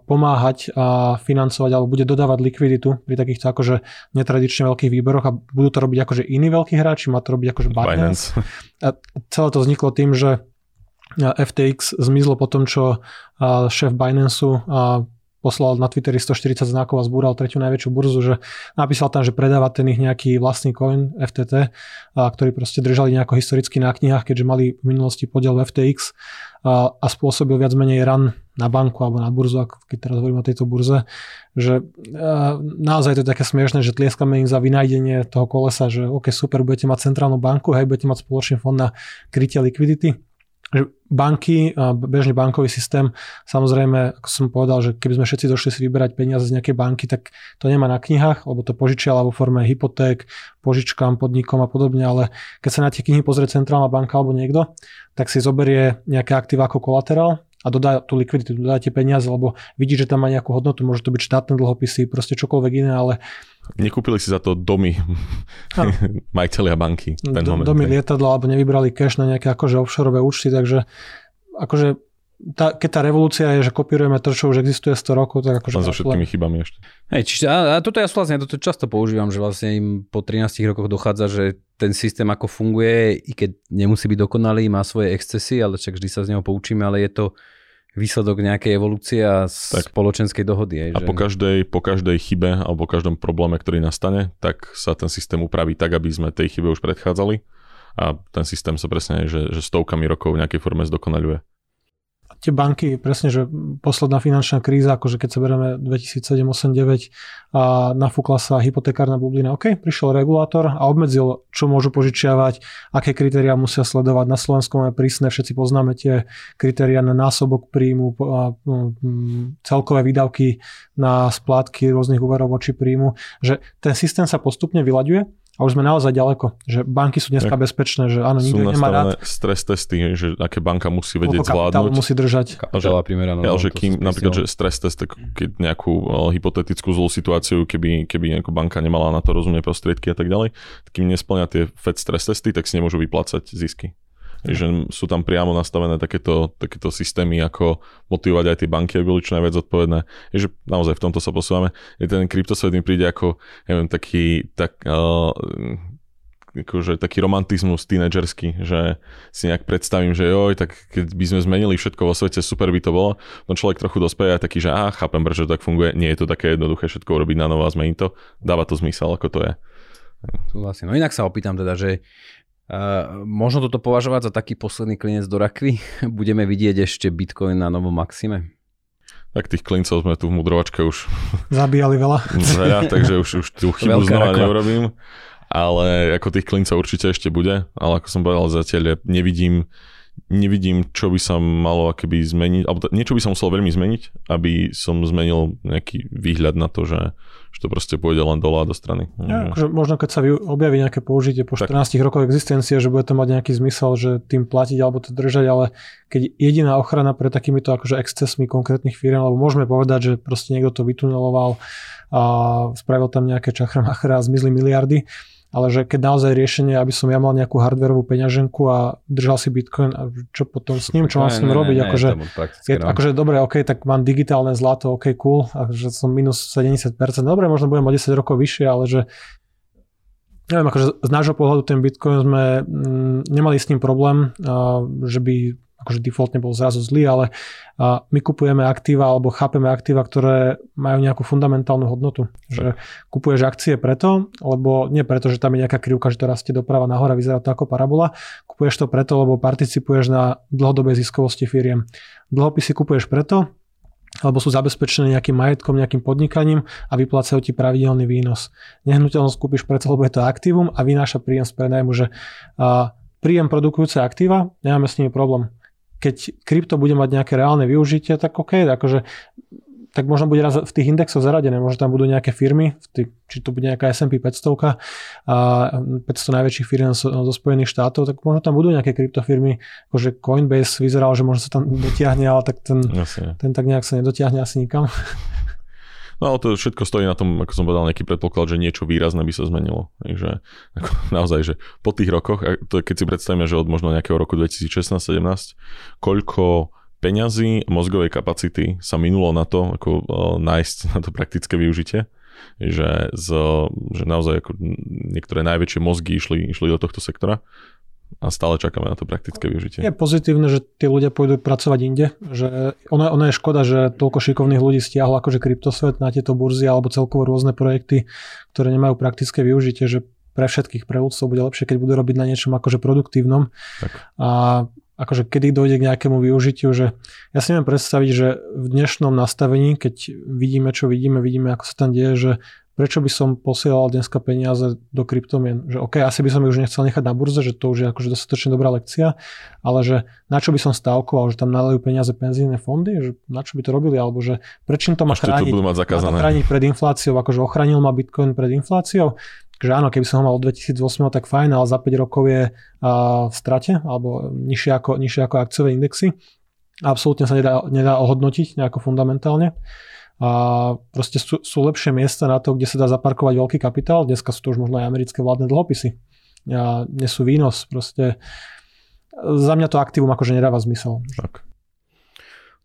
pomáhať a financovať alebo bude dodávať likviditu pri takýchto akože netradične veľkých výberoch a budú to robiť akože iní veľkí hráči, má to robiť akože Binance. Binance. A celé to vzniklo tým, že FTX zmizlo po tom, čo šéf Binance poslal na Twitteri 140 znakov a zbúral tretiu najväčšiu burzu, že napísal tam, že predáva ten ich nejaký vlastný coin FTT, a, ktorý proste držali nejako historicky na knihách, keďže mali v minulosti podiel v FTX a, a spôsobil viac menej ran na banku alebo na burzu, ako keď teraz hovorím o tejto burze, že a, naozaj to je také smiešne, že tlieskame im za vynájdenie toho kolesa, že ok, super, budete mať centrálnu banku, hej, budete mať spoločný fond na krytie likvidity, banky, bežný bankový systém, samozrejme, ako som povedal, že keby sme všetci došli si vyberať peniaze z nejakej banky, tak to nemá na knihách, lebo to požičiala vo forme hypoték, požičkám, podnikom a podobne, ale keď sa na tie knihy pozrie centrálna banka alebo niekto, tak si zoberie nejaké aktíva ako kolaterál a dodá tú likviditu, dodá tie peniaze, lebo vidí, že tam má nejakú hodnotu, môže to byť štátne dlhopisy, proste čokoľvek iné, ale Nekúpili si za to domy majiteľia banky. Ten Do, moment, domy, lietadla alebo nevybrali cash na nejaké akože offshore účty, takže akože tá, keď tá revolúcia je, že kopírujeme to, čo už existuje 100 rokov, tak akože... Len so všetkými chybami ešte. Hej, čiže, a, a toto ja vlastne, toto často používam, že vlastne im po 13 rokoch dochádza, že ten systém ako funguje, i keď nemusí byť dokonalý, má svoje excesy, ale však vždy sa z neho poučíme, ale je to výsledok nejakej evolúcie a tak. spoločenskej dohody. Aj, a že... po, každej, po každej chybe alebo po každom probléme, ktorý nastane, tak sa ten systém upraví tak, aby sme tej chybe už predchádzali a ten systém sa presne, že, že stovkami rokov v nejakej forme zdokonaľuje tie banky, presne, že posledná finančná kríza, akože keď sa bereme 2007, 8, 9 a nafúkla sa hypotekárna bublina, OK, prišiel regulátor a obmedzil, čo môžu požičiavať, aké kritériá musia sledovať. Na Slovensku máme prísne, všetci poznáme tie kritériá na násobok príjmu, mm, celkové výdavky na splátky rôznych úverov voči príjmu, že ten systém sa postupne vyľaďuje a už sme naozaj ďaleko, že banky sú dneska tak. bezpečné, že áno, nikto nemá rád. stres testy, že aké banka musí vedieť zvládnuť. musí držať. Kapitala primeraná. Ja, že kým, napríklad, že stres test, keď nejakú hypotetickú zlú situáciu, keby, keby banka nemala na to rozumie prostriedky a tak ďalej, kým nesplňa tie FED stres testy, tak si nemôžu vyplácať zisky že sú tam priamo nastavené takéto, takéto systémy, ako motivovať aj tie banky, aby boli čo najviac zodpovedné. Je, že naozaj v tomto sa posúvame. Je ten kryptosvet mi príde ako, neviem, taký, tak, uh, akože taký romantizmus tínedžerský, že si nejak predstavím, že joj, tak keď by sme zmenili všetko vo svete, super by to bolo. No človek trochu dospeje a taký, že á, chápem, že to tak funguje. Nie je to také jednoduché všetko urobiť na novo a zmeniť to. Dáva to zmysel, ako to je. No inak sa opýtam teda, že Uh, možno toto považovať za taký posledný klinec do rakvy? Budeme vidieť ešte Bitcoin na novom maxime? Tak tých klincov sme tu v mudrovačke už... Zabíjali veľa. Veľa, takže už, už tú chybu Veľká znova rakva. neurobím. Ale ako tých klincov určite ešte bude. Ale ako som povedal zatiaľ, nevidím, nevidím, čo by sa malo akoby zmeniť, alebo niečo by som musel veľmi zmeniť, aby som zmenil nejaký výhľad na to, že, že to proste pôjde len dole a do strany. Ja, akože možno keď sa objaví nejaké použitie po tak. 14 rokoch existencie, že bude to mať nejaký zmysel, že tým platiť alebo to držať, ale keď jediná ochrana pre takýmito akože excesmi konkrétnych firm, lebo môžeme povedať, že proste niekto to vytuneloval a spravil tam nejaké čachramachra a zmizli miliardy, ale že keď naozaj riešenie, aby som ja mal nejakú hardwareovú peňaženku a držal si Bitcoin a čo potom s ním, čo mám s ním robiť, ne, akože, je, no. akože dobre, ok, tak mám digitálne zlato, ok, cool, a že som minus 70%, dobre, možno budem o 10 rokov vyššie, ale že neviem, akože z nášho pohľadu ten Bitcoin sme mm, nemali s ním problém, a, že by akože defaultne bol zrazu zlý, ale my kupujeme aktíva alebo chápeme aktíva, ktoré majú nejakú fundamentálnu hodnotu. Že kupuješ akcie preto, lebo nie preto, že tam je nejaká krivka, že to rastie doprava nahora, vyzerá to ako parabola. Kupuješ to preto, lebo participuješ na dlhodobej ziskovosti firiem. Dlhopisy kupuješ preto, alebo sú zabezpečené nejakým majetkom, nejakým podnikaním a vyplácajú ti pravidelný výnos. Nehnuteľnosť kúpiš preto, lebo je to aktívum a vynáša príjem z prenajmu, že príjem produkujúce aktíva, nemáme s nimi problém keď krypto bude mať nejaké reálne využitie, tak OK, akože tak možno bude raz v tých indexoch zaradené, možno tam budú nejaké firmy, či to bude nejaká S&P 500 a 500 najväčších firm zo, zo Spojených štátov, tak možno tam budú nejaké kryptofirmy, akože Coinbase vyzeral, že možno sa tam dotiahne, ale tak ten, ten tak nejak sa nedotiahne asi nikam. No ale to všetko stojí na tom, ako som povedal, nejaký predpoklad, že niečo výrazné by sa zmenilo. Takže ako, naozaj, že po tých rokoch, to keď si predstavíme, že od možno nejakého roku 2016-17, koľko peňazí, mozgovej kapacity sa minulo na to, ako nájsť na to praktické využitie, že, z, že naozaj ako niektoré najväčšie mozgy išli, išli do tohto sektora a stále čakáme na to praktické využitie. Je pozitívne, že tí ľudia pôjdu pracovať inde, že ono, ono je škoda, že toľko šikovných ľudí stiahlo akože kryptosvet na tieto burzy alebo celkovo rôzne projekty, ktoré nemajú praktické využitie, že pre všetkých, pre ľudstvo bude lepšie, keď budú robiť na niečom akože produktívnom. Tak. A akože kedy dojde k nejakému využitiu, že ja si neviem predstaviť, že v dnešnom nastavení, keď vidíme, čo vidíme, vidíme, ako sa tam deje, že prečo by som posielal dneska peniaze do kryptomien. Že OK, asi by som ich už nechcel nechať na burze, že to už je akože dostatočne dobrá lekcia, ale že na čo by som stávkoval, že tam nalejú peniaze penzíne fondy, že na čo by to robili, alebo že prečo to má chrániť, to mať zakázané. chrániť pred infláciou, akože ochránil ma Bitcoin pred infláciou. Takže áno, keby som ho mal od 2008, tak fajn, ale za 5 rokov je v strate, alebo nižšie ako, nižšie ako akciové indexy. Absolútne sa nedá, nedá ohodnotiť nejako fundamentálne a proste sú, sú lepšie miesta na to, kde sa dá zaparkovať veľký kapitál. Dneska sú to už možno aj americké vládne dlhopisy. A nesú výnos. Proste za mňa to aktívum akože nedáva zmysel. Tak.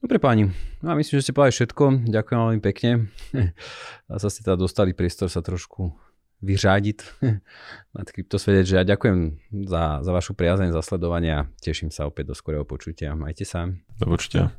Dobre páni, no a myslím, že ste povedali všetko. Ďakujem veľmi pekne. A sa ste teda dostali priestor sa trošku vyřadiť nad kryptosvete, že ja ďakujem za, za vašu priazeň, za sledovanie a teším sa opäť do skorého počutia. Majte sa. Do počutia.